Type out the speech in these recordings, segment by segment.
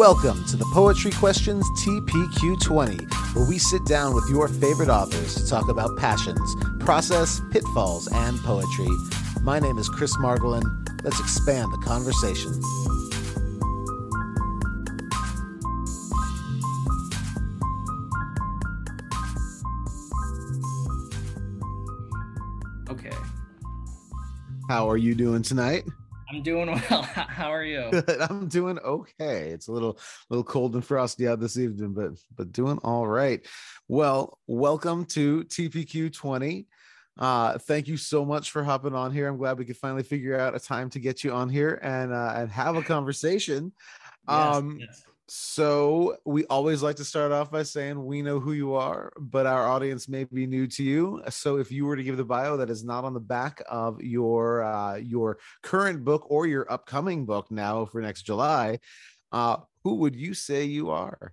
Welcome to the Poetry Questions TPQ20, where we sit down with your favorite authors to talk about passions, process, pitfalls, and poetry. My name is Chris Margolin. Let's expand the conversation. Okay. How are you doing tonight? I'm doing well. How are you? Good. I'm doing okay. It's a little little cold and frosty out this evening, but but doing all right. Well, welcome to TPQ 20. Uh, thank you so much for hopping on here. I'm glad we could finally figure out a time to get you on here and uh, and have a conversation. Yes, Um, yes. So we always like to start off by saying we know who you are, but our audience may be new to you. So if you were to give the bio that is not on the back of your uh, your current book or your upcoming book now for next July, uh, who would you say you are?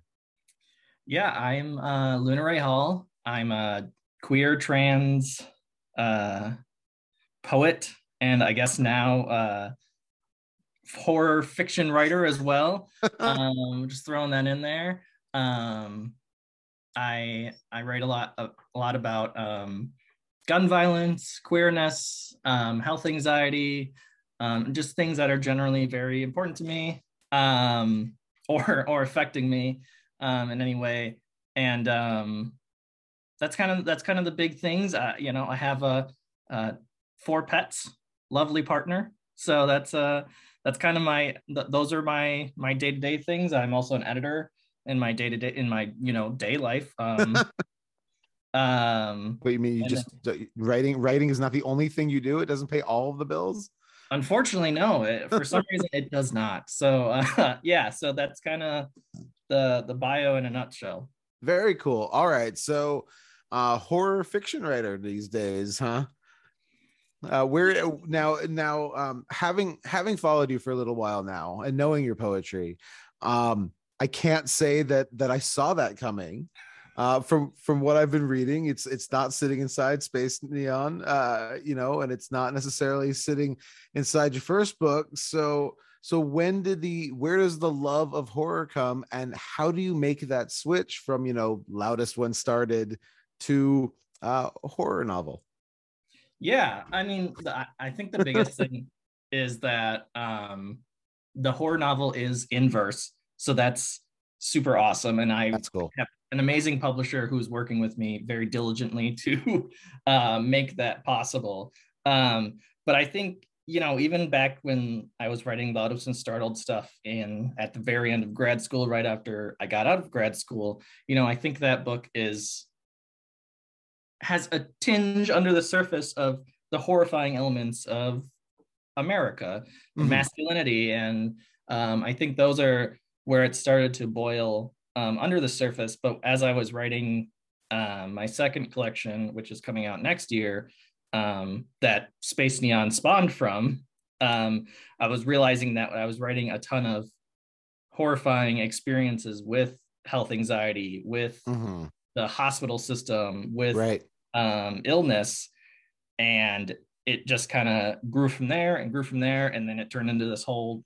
Yeah, I'm uh, Luna Rey Hall. I'm a queer trans uh, poet, and I guess now uh, horror fiction writer as well. um, just throwing that in there. Um, I I write a lot a, lot about um, gun violence, queerness, um, health anxiety, um, just things that are generally very important to me um, or or affecting me um, in any way. And um, that's kind of that's kind of the big things. Uh, you know, I have a, uh four pets, lovely partner. So that's uh that's kind of my th- those are my my day to day things. I'm also an editor in my day to day in my you know day life. Um, um, What you mean? You just writing? Writing is not the only thing you do. It doesn't pay all of the bills. unfortunately, no. It, for some reason, it does not. So uh, yeah, so that's kind of the the bio in a nutshell. Very cool. All right. So, uh, horror fiction writer these days, huh? Uh, where now? Now, um, having having followed you for a little while now and knowing your poetry, um, I can't say that that I saw that coming. Uh, from from what I've been reading, it's it's not sitting inside Space Neon, uh, you know, and it's not necessarily sitting inside your first book. So so when did the where does the love of horror come, and how do you make that switch from you know Loudest When Startled to uh, horror novel? Yeah, I mean, the, I- think the biggest thing is that um, the horror novel is in verse, so that's super awesome, and I That's cool. have an amazing publisher who's working with me very diligently to uh, make that possible. Um, but I think you know, even back when I was writing Loudest and Startled stuff in at the very end of grad school, right after I got out of grad school, you know, I think that book is has a tinge under the surface of the horrifying elements of America, Mhm. masculinity, and um, I think those are where it started to boil um, under the surface. But as I was writing um, my second collection, which is coming out next year, um, that Space Neon spawned from, um, I was realizing that I was writing a ton of horrifying experiences with health anxiety, with Mhm. The hospital system, with Right. um, illness, and it just kind of grew from there and grew from there, and then it turned into this whole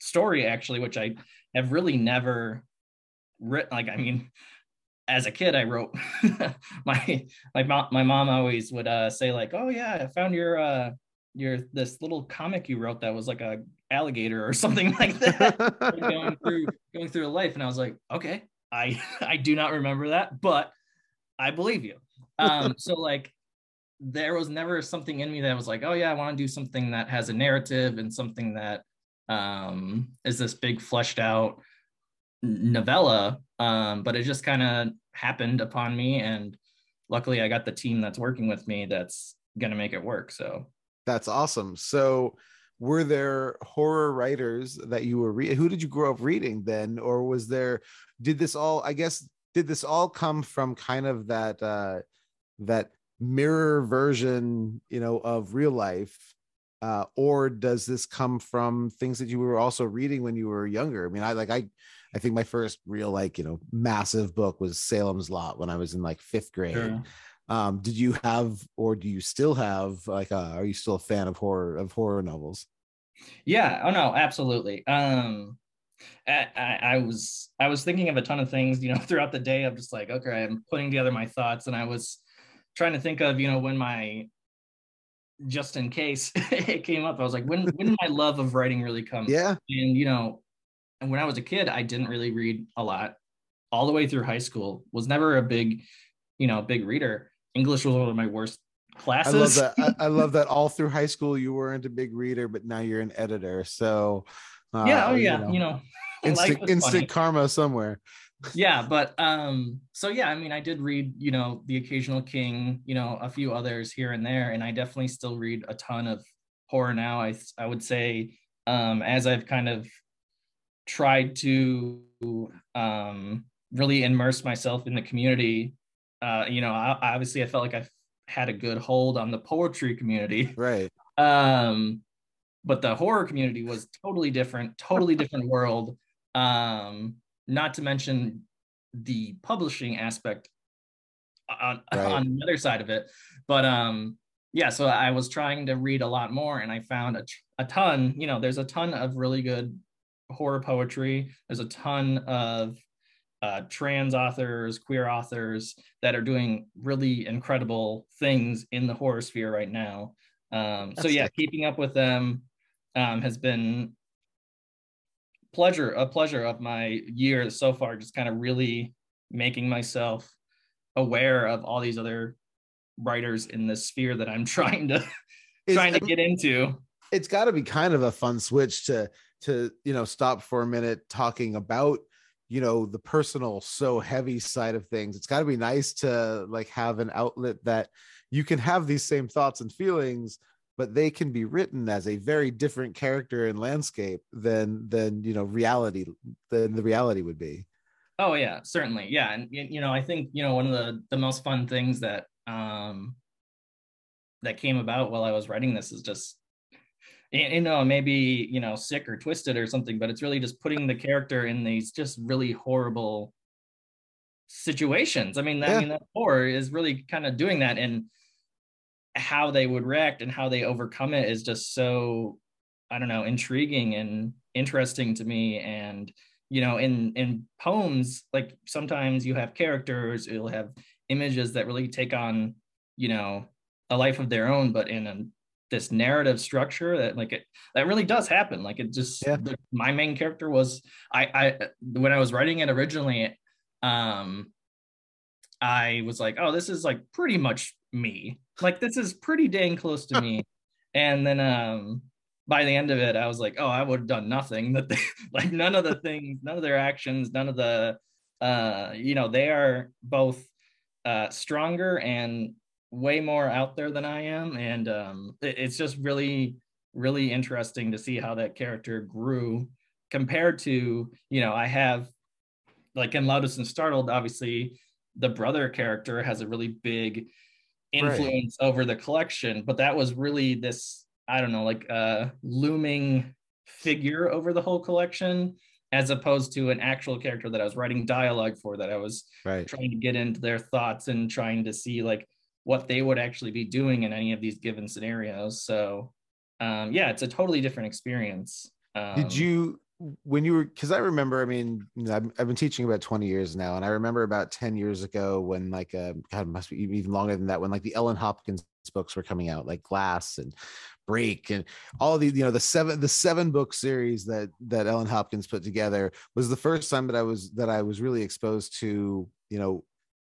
story actually, which I have really never written. Like, I mean, as a kid, I wrote my my mom my mom always would uh, say like, "Oh yeah, I found your uh, your this little comic you wrote that was like a alligator or something like that." going through going through life and i was like okay i i do not remember that but i believe you. Um so like there was never something in me that was like oh yeah i want to do something that has a narrative and something that um is this big fleshed out novella. Um but it just kind of happened upon me and luckily i got the team that's working with me that's gonna make it work so. That's awesome. So, were there horror writers that you were re- who did you grow up reading then, or was there? Did this all? I guess did this all come from kind of that uh, that mirror version, you know, of real life, uh, or does this come from things that you were also reading when you were younger? I mean, I like I. I think my first real like you know massive book was Salem's Lot when I was in like fifth grade. Um, did you have or do you still have like uh, are you still a fan of horror of horror novels? Yeah. Oh no, absolutely. Um, I, I, I was I was thinking of a ton of things, you know, throughout the day. I'm just like, okay, I'm putting together my thoughts, and I was trying to think of, you know, when my just in case it came up, I was like, when when did my love of writing really come? Yeah. And you know, and when I was a kid, I didn't really read a lot. All the way through high school, was never a big, you know, big reader. English was one of my worst classes. I love that. I, I love that. All through high school, you weren't a big reader, but now you're an editor. So uh, yeah, oh yeah, you know, you know instant instant karma somewhere. yeah, but um, so yeah, I mean, I did read, you know, The Occasional King, you know, a few others here and there, and I definitely still read a ton of horror now. I I would say, um, as I've kind of tried to um really immerse myself in the community, uh, you know, I, obviously I felt like I had a good hold on the poetry community, right? Um, but the horror community was totally different, totally different world. Um, not to mention the publishing aspect on, right. on the other side of it. But um, yeah, so I was trying to read a lot more and I found a, a ton, you know, there's a ton of really good horror poetry. There's a ton of uh, trans authors, queer authors that are doing really incredible things in the horror sphere right now. Um, so yeah, sick. keeping up with them um, has been pleasure a pleasure of my year so far just kind of really making myself aware of all these other writers in this sphere that i'm trying to trying to get into it's got to be kind of a fun switch to to you know stop for a minute talking about you know the personal so heavy side of things it's got to be nice to like have an outlet that you can have these same thoughts and feelings but they can be written as a very different character and landscape than than you know reality than the reality would be. Oh yeah certainly. Yeah and you know i think you know one of the the most fun things that um that came about while i was writing this is just you uh, know maybe you know sick or twisted or something but it's really just putting the character in these just really horrible situations i mean that, yeah. i mean that horror is really kind of doing that and how they would react and how they overcome it is just so i don't know intriguing and interesting to me and you know in in poems like sometimes you have characters you'll have images that really take on you know a life of their own but in a, this narrative structure that like it that really does happen. Like it just yeah. the, my main character was i i when i was writing it originally um i was like oh this is like pretty much me. Like this is pretty dang close to me. And then um by the end of it i was like oh i would have done nothing that they, like none of the things none of their actions none of the uh you know they are both uh stronger and way more out there than i am and um it, it's just really really interesting to see how that character grew compared to you know i have like in loudest and startled obviously the brother character has a really big influence right. over the collection but that was really this i don't know like a looming figure over the whole collection as opposed to an actual character that i was writing dialogue for that i was right. trying to get into their thoughts and trying to see like what they would actually be doing in any of these given scenarios. So um, yeah it's a totally different experience. Um, did you when you were because i remember i mean I've, I've, been teaching about 20 years now and i remember about 10 years ago when like uh god must be even longer than that when like the ellen hopkins books were coming out like glass and break and all the you know the seven the seven book series that that ellen hopkins put together was the first time that i was that i was really exposed to you know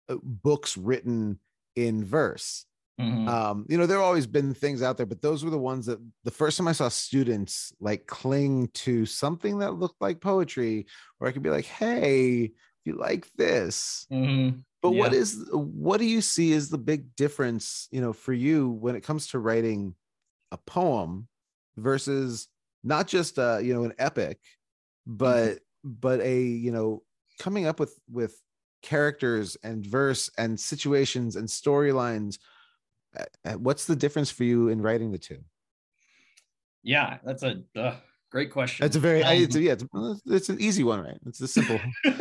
uh, books written in verse Mm-hmm. Um, you know, there have always been things out there, but those were the ones that the first time I saw students like cling to something that looked like poetry, where I could be like, hey, you like this. Mm-hmm. But yeah. what is what do you see is the big difference, you know, for you when it comes to writing a poem versus not just uh, you know, an epic, but mm-hmm. but a, you know, coming up with with characters and verse and situations and storylines uh, uh, what's the difference for you in writing the two? Yeah, that's a uh, great question. That's a very, um, it's a, yeah, it's, it's, an easy one, right? It's a simple. um,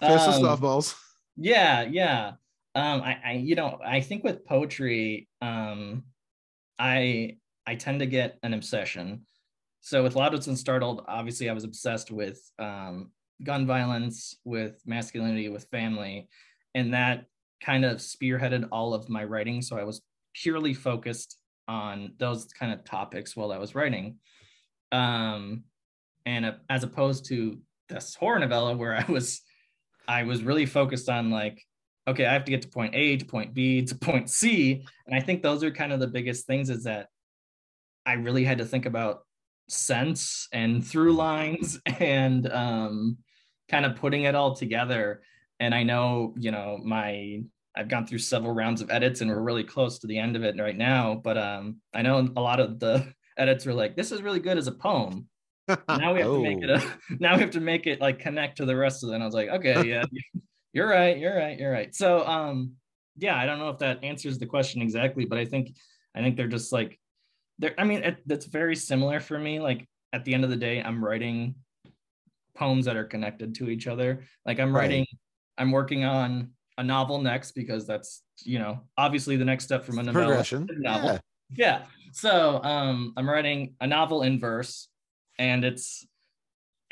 softballs. Yeah, yeah. Um, I, I, you know, I think with poetry, um, I, I tend to get an obsession, so with Loudest and Startled, obviously I was obsessed with um, gun violence, with masculinity, with family, and that kind of spearheaded all of my writing. So I was purely focused on those kind of topics while I was writing. Um, and uh, as opposed to this horror novella where I was, I was really focused on like, okay, I have to get to point A to point B to point C. And I think those are kind of the biggest things is that I really had to think about sense and through lines and um, kind of putting it all together. And I know, you know, my I've gone through several rounds of edits and we're really close to the end of it right now. But um, I know a lot of the edits were like, this is really good as a poem. now we have oh. to make it a, now we have to make it like connect to the rest of it. And I was like, okay, yeah, you're right, you're right, you're right. So um, yeah, I don't know if that answers the question exactly, but I think I think they're just like they're I mean, it, that's very similar for me. Like at the end of the day, I'm writing poems that are connected to each other. Like I'm right. writing, I'm working on a novel next because that's you know obviously the next step from a novella progression novel. Yeah. yeah. So um, I'm writing a novel in verse, and it's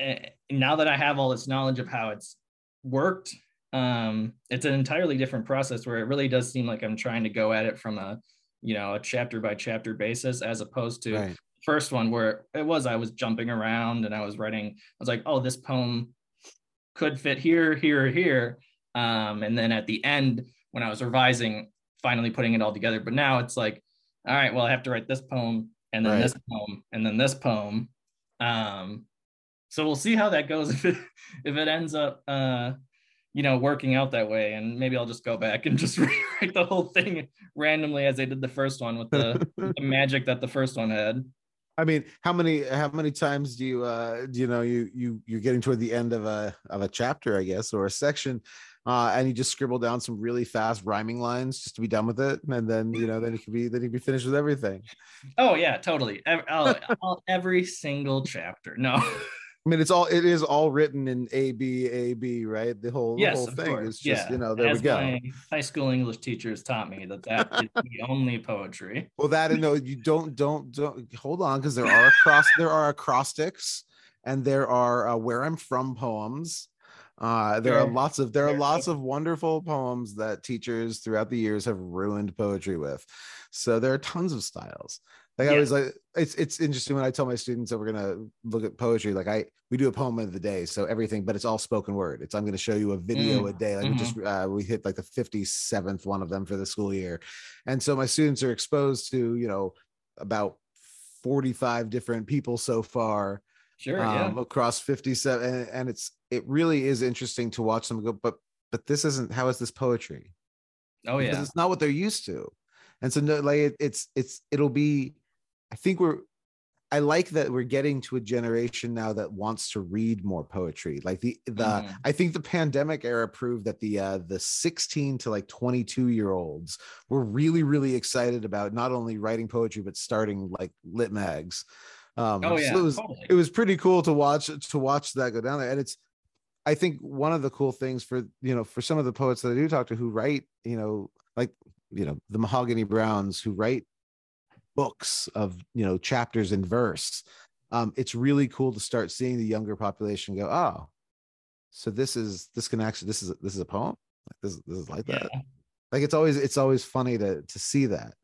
uh, now that I have all this knowledge of how it's worked, um, it's an entirely different process where it really does seem like I'm trying to go at it from a you know a chapter by chapter basis as opposed to right. First one where it was I was jumping around and I was writing. I was like, oh, this poem could fit here, here, here um, and then at the end, when I was revising, finally putting it all together. But now it's like, all right, well, I have to write this poem and then right. this poem and then this poem. Um, so we'll see how that goes if it if it ends up uh, you know working out that way and maybe i'll just go back and just rewrite the whole thing randomly as i did the first one with the, the magic that the first one had I mean, how many how many times do you uh do you know you you you're getting toward the end of a of a chapter, I guess, or a section, uh, and you just scribble down some really fast rhyming lines just to be done with it, and then you know then you can be then you be finished with everything. Oh yeah, totally. every single chapter. No. I mean, it's all it is all written in A B A B, right? The whole yes, the whole thing course. is just yeah. you know there As we go. My high school English teachers taught me that that is the only poetry. Well, that and no, you don't don't don't hold on because there are across there are acrostics and there are uh, where I'm from poems uh, there are lots of there are lots of wonderful poems that teachers throughout the years have ruined poetry with. So there are tons of styles. Like I was like, it's it's interesting when I tell my students that we're gonna look at poetry. Like I we do a poem of the day, so everything, but it's all spoken word. It's I'm gonna show you a video mm. a day. Like mm-hmm. we just uh, we hit like the 57th one of them for the school year, and so my students are exposed to you know about 45 different people so far sure um, yeah. across 57 and, and, it's it really is interesting to watch them go but but this isn't how is this poetry oh yeah because it's not what they're used to and so no, like it, it's it's it'll be i think we're i like that we're getting to a generation now that wants to read more poetry like the the mm. i think the pandemic era proved that the uh the 16 to like 22 year olds were really really excited about not only writing poetry but starting like lit mags um, oh yeah, so it was totally. it was pretty cool to watch to watch that go down there, and it's I think one of the cool things for you know for some of the poets that I do talk to who write you know like you know the Mahogany Brownes who write books of you know chapters and verse. Um, it's really cool to start seeing the younger population go, oh, so this is this can actually this is this is a poem like this this is like yeah. that. Like it's always it's always funny to to see that.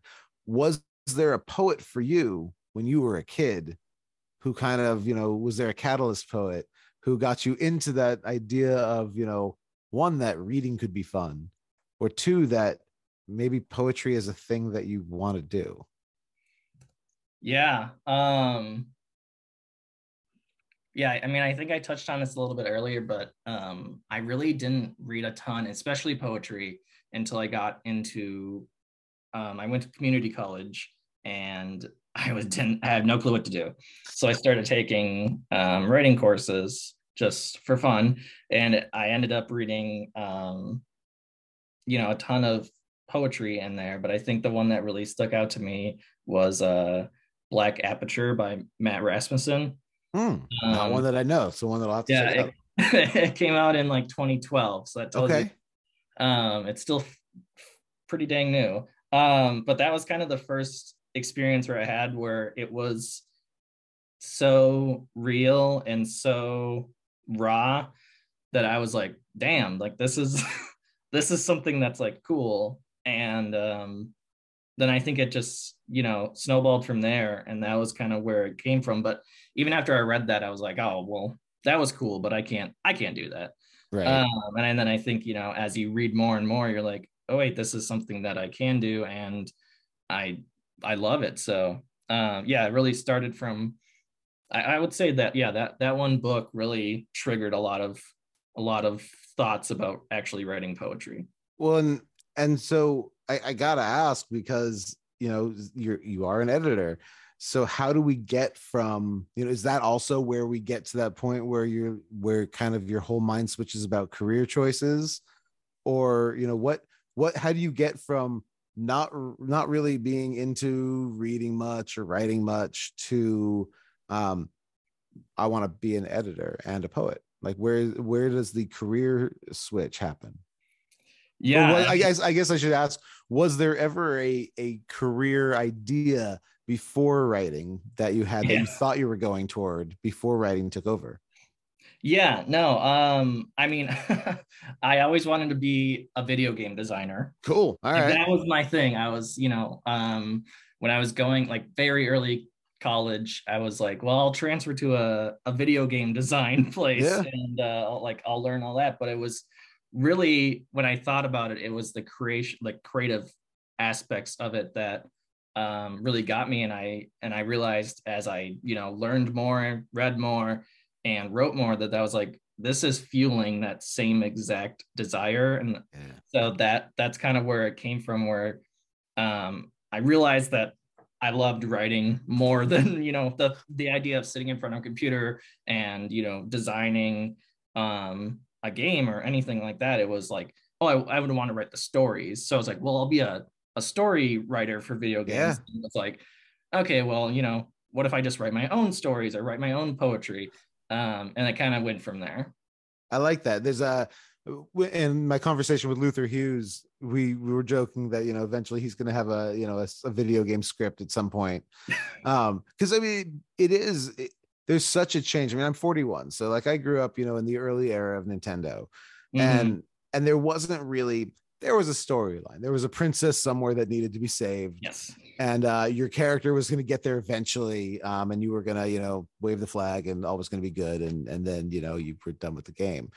Was there a poet for you when you were a kid who kind of you know was there a catalyst poet who got you into that idea of you know one that reading could be fun or two that maybe poetry is a thing that you want to do yeah um yeah i mean i think i touched on this a little bit earlier but um i really didn't read a ton especially poetry until i got into um, i went to community college and I was didn't I had no clue what to do. So I started taking um, writing courses just for fun, and I ended up reading, um, you know, a ton of poetry in there. But I think the one that really stuck out to me was uh, "Black Aperture" by Matt Rasmussen. Mm, not um, one that I know. So one that I'll have to yeah, check out. It, it came out in like 2012, so that tells okay. you um, it's still f- pretty dang new. Um, but that was kind of the first experience where I had where it was so real and so raw that I was like, damn, like this is this is something that's like cool. And um then I think it just, you know, snowballed from there. And that was kind of where it came from. But even after I read that, I was like, oh well, that was cool, but I can't, I can't do that. Right. Um, and then I think, you know, as you read more and more, you're like, oh wait, this is something that I can do. And I I love it. So um yeah, it really started from I, I would say that yeah, that that one book really triggered a lot of a lot of thoughts about actually writing poetry. Well, and and so I, I gotta ask because you know you're you are an editor. So how do we get from you know is that also where we get to that point where you're where kind of your whole mind switches about career choices, or you know what what how do you get from not not really being into reading much or writing much to um I want to be an editor and a poet? Like where where does the career switch happen yeah what, i guess i guess i should ask was there ever a a career idea before writing that you had yeah. that you thought you were going toward before writing took over yeah no um i mean i always wanted to be a video game designer cool all right that was my thing i was you know um when i was going like very early college, I was like, well, I'll transfer to a, a video game design place yeah. and uh, I'll, like I'll learn all that. But it was really when I thought about it, it was the creation, like creative aspects of it that um, really got me. And I and I realized as I you know learned more, read more, and wrote more that that was like this is fueling that same exact desire and yeah. so that that's kind of where it came from where um, i realized that I loved writing more than you know the the idea of sitting in front of a computer and you know designing um, a game or anything like that. It was like, oh, I, I would want to write the stories. So I was like, well, I'll be a a story writer for video games. Yeah. It's like, okay, well, you know, what if I just write my own stories or write my own poetry? Um, and I kind of went from there. I like that. There's a in my conversation with Luther Hughes, we we were joking that you know eventually he's going to have a you know a, a, video game script at some point, um, because I mean it is it, there's such a change. I mean I'm 41, so like I grew up you know in the early era of Nintendo, mm-hmm. and and there wasn't really there was a storyline. There was a princess somewhere that needed to be saved. Yes. And uh, your character was going to get there eventually, um, and you were going to, you know, wave the flag, and all was going to be good. And and then, you know, you were done with the game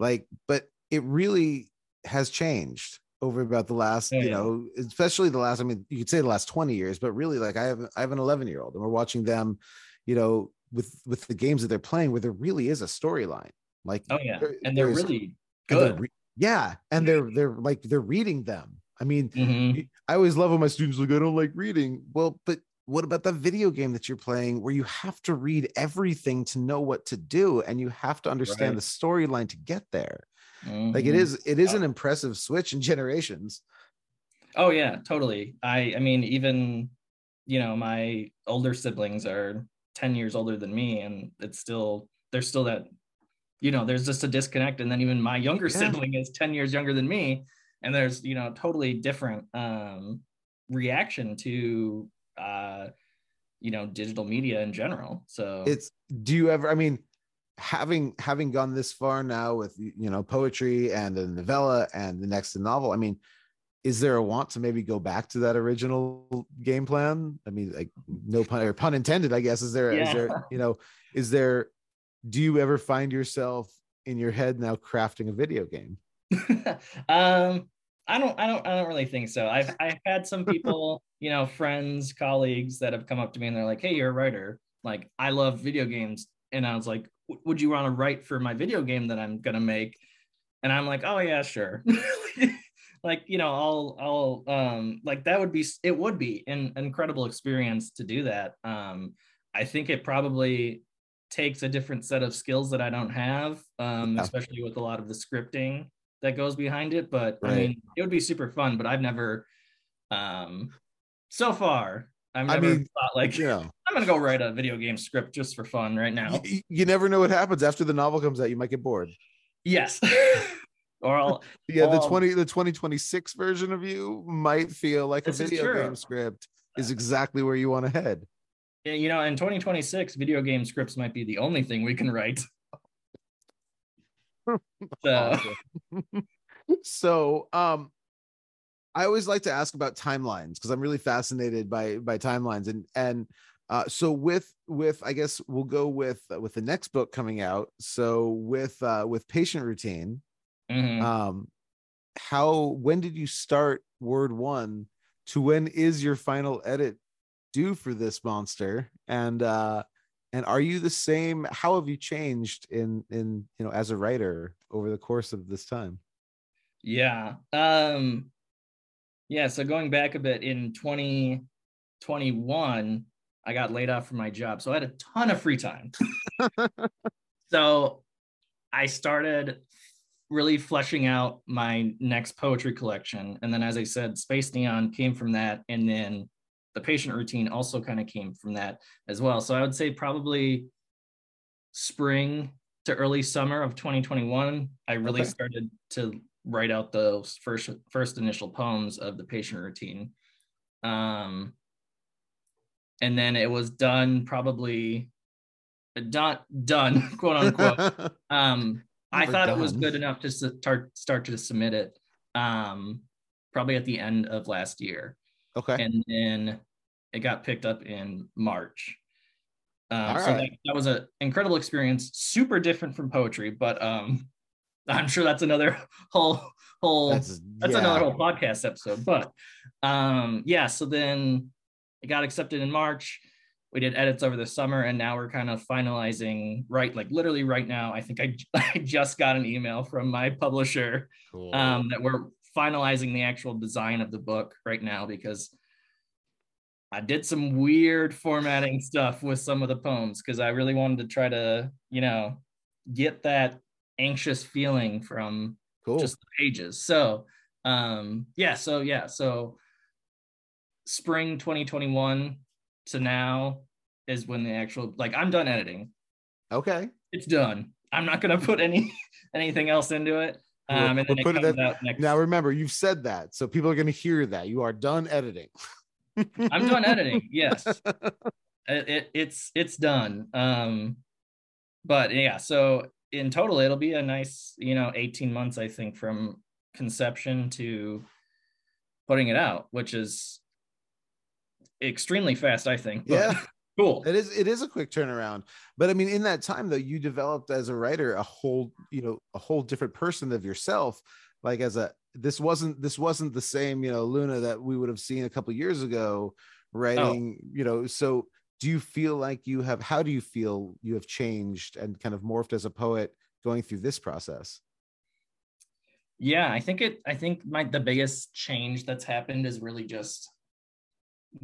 like but it really has changed over about the last yeah. you know especially the last i mean you could say the last 20 years but really like i have i have an 11 year old and we're watching them you know with with the games that they're playing where there really is a storyline like oh yeah and they're really good they're re- yeah and they're they're like they're reading them i mean mm-hmm. i always love when my students like i don't like reading well but what about the video game that you're playing where you have to read everything to know what to do and you have to understand right. the storyline to get there mm-hmm. like it mm-hmm. is it is an impressive switch in generations oh yeah totally i i mean even you know my older siblings are 10 years older than me and it's still there's still that you know there's just a disconnect and then even my younger yeah. sibling is 10 years younger than me and there's you know totally different um reaction to uh, you know digital media in general so it's do you ever i mean having having gone this far now with you know poetry and the novella and the next novel i mean is there a want to maybe go back to that original game plan i mean like no pun or pun intended i guess is there yeah. is there you know is there do you ever find yourself in your head now crafting a video game um I don't, I don't, I don't really think so. I've, I've had some people, you know, friends, colleagues that have come up to me and they're like, "Hey, you're a writer. Like, I love video games." And I was like, "Would you want to write for my video game that I'm gonna make?" And I'm like, "Oh yeah, sure." like, you know, I'll, I'll, um, like that would be, it would be an incredible experience to do that. Um, I think it probably takes a different set of skills that I don't have, um, yeah. especially with a lot of the scripting that goes behind it. But right. I mean, it would be super fun. But I've never, um, so far, I've never I mean, thought like, you know, I'm gonna go write a video game script just for fun right now. You, you never know what happens after the novel comes out. You might get bored. Yes. or I'll yeah, the 20 the 2026 version of you might feel like a video game script is exactly where you want to head. Yeah, you know, in 2026, video game scripts might be the only thing we can write. so, so um I always like to ask about timelines because I'm really fascinated by by timelines and and uh, so with with I guess we'll go with uh, with the next book coming out. So with uh, with patient routine, mhm. um, how when did you start Word One to when is your final edit due for this monster? And uh, and are you the same? How have you changed in in you know as a writer over the course of this time? yeah. Um, yeah. So going back a bit in 2021, I got laid off from my job. So I had a ton of free time. so I started really fleshing out my next poetry collection. And then, as I said, Space Neon came from that. And then the patient routine also kind of came from that as well. So I would say probably spring to early summer of 2021, I really Okay. started to write out those first first initial poems of the patient routine. Um, and then it was done probably done done quote unquote um i thought it was good enough to start start to submit it um probably at the end of last year okay. and then it got picked up in march um, so right. that, that was an incredible experience super different from poetry but um i'm sure that's another whole whole That's, that's yeah. another whole podcast episode but um yeah so then it got accepted in march we did edits over the summer and now we're kind of finalizing right like literally right now i think i, I just got an email from my publisher Cool. um, that we're finalizing the actual design of the book right now because I did some weird formatting stuff with some of the poems because I really wanted to try to, you know, get that anxious feeling from cool. just the pages. So, um, yeah, so yeah, so spring 2021 to now is when the actual like I'm done editing. okay. It's done. I'm not gonna put any anything else into it. We'll- Um, and we'll it put it at- out next. Now remember, you've said that, so people are going to hear that you are done editing. I'm done editing. Yes, it, it, it's it's done. Um, but yeah, so in total, it'll be a nice, you know, 18 months, I think, from conception to putting it out, which is extremely fast, I think. Yeah. cool. It is it is a quick turnaround. But I mean, in that time though, you developed as a writer a whole, you know, a whole different person of yourself. Like as a this wasn't this wasn't the same, you know, Luna that we would have seen a couple years ago writing, oh. you know. So do you feel like you have how do you feel you have changed and kind of morphed as a poet going through this process? Yeah, I think it. I think my the biggest change that's happened is really just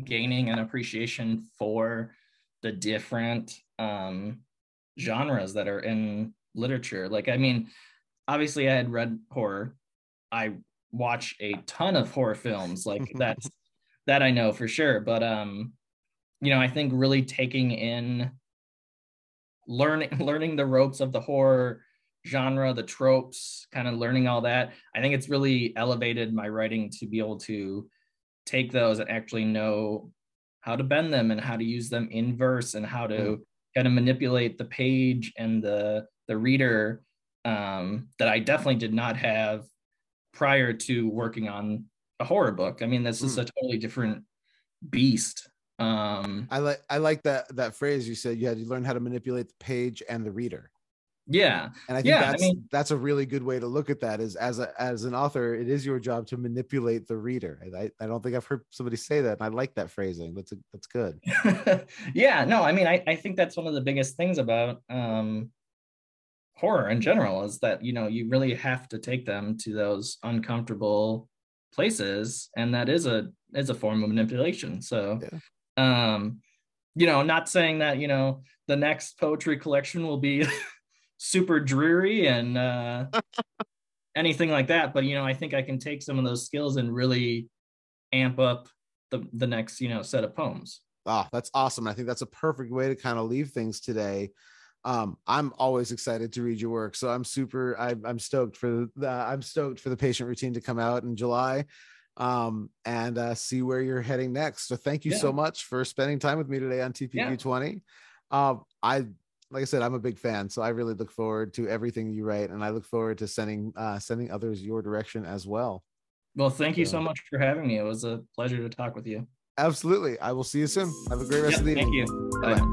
gaining an appreciation for the different um, genres that are in literature. Like, I mean, obviously, I had read horror. I watch a ton of horror films. Like that's that I know for sure. But um, you know, I think really taking in learning learning the ropes of the horror genre, the tropes, kind of learning all that. I think it's really elevated my writing to be able to take those and actually know how to bend them and how to use them in verse and how to Mm. kind of manipulate the page and the the reader um, that I definitely did not have prior to working on a horror book. I mean, this is Mm. a totally different beast. Um, I like I like that that phrase you said you had to learn how to manipulate the page and the reader. Yeah, And I think Yeah, I that's mean- that's a really good way to look at that. Is as a as an author, it is your job to manipulate the reader. And I, I don't think I've heard somebody say that. And I like that phrasing. That's a, that's good. yeah, no, I mean, I, I think that's one of the biggest things about um, horror in general is that, you know, you really have to take them to those uncomfortable places. And that is a, is a form of manipulation. So, um, you know, not saying that, you know, the next poetry collection will be super dreary and uh, anything like that. But, you know, I think I can take some of those skills and really amp up the, the next, you know, set of poems. Ah, that's awesome. I think that's a perfect way to kind of leave things today. Um, I'm always excited to read your work, so I'm super. I, I'm stoked for the. I'm stoked for the patient routine to come out in July. um, and uh, see where you're heading next. So thank you Yeah. so much for spending time with me today on TPQ 20. Um, I like I said, I'm a big fan, so I really look forward to everything you write, and I look forward to sending uh, sending others your direction as well. Well, thank you So- so much for having me. It was a pleasure to talk with you. Absolutely. I will see you soon. Have a great rest Yeah, of the evening. thank you. Bye-bye. Bye.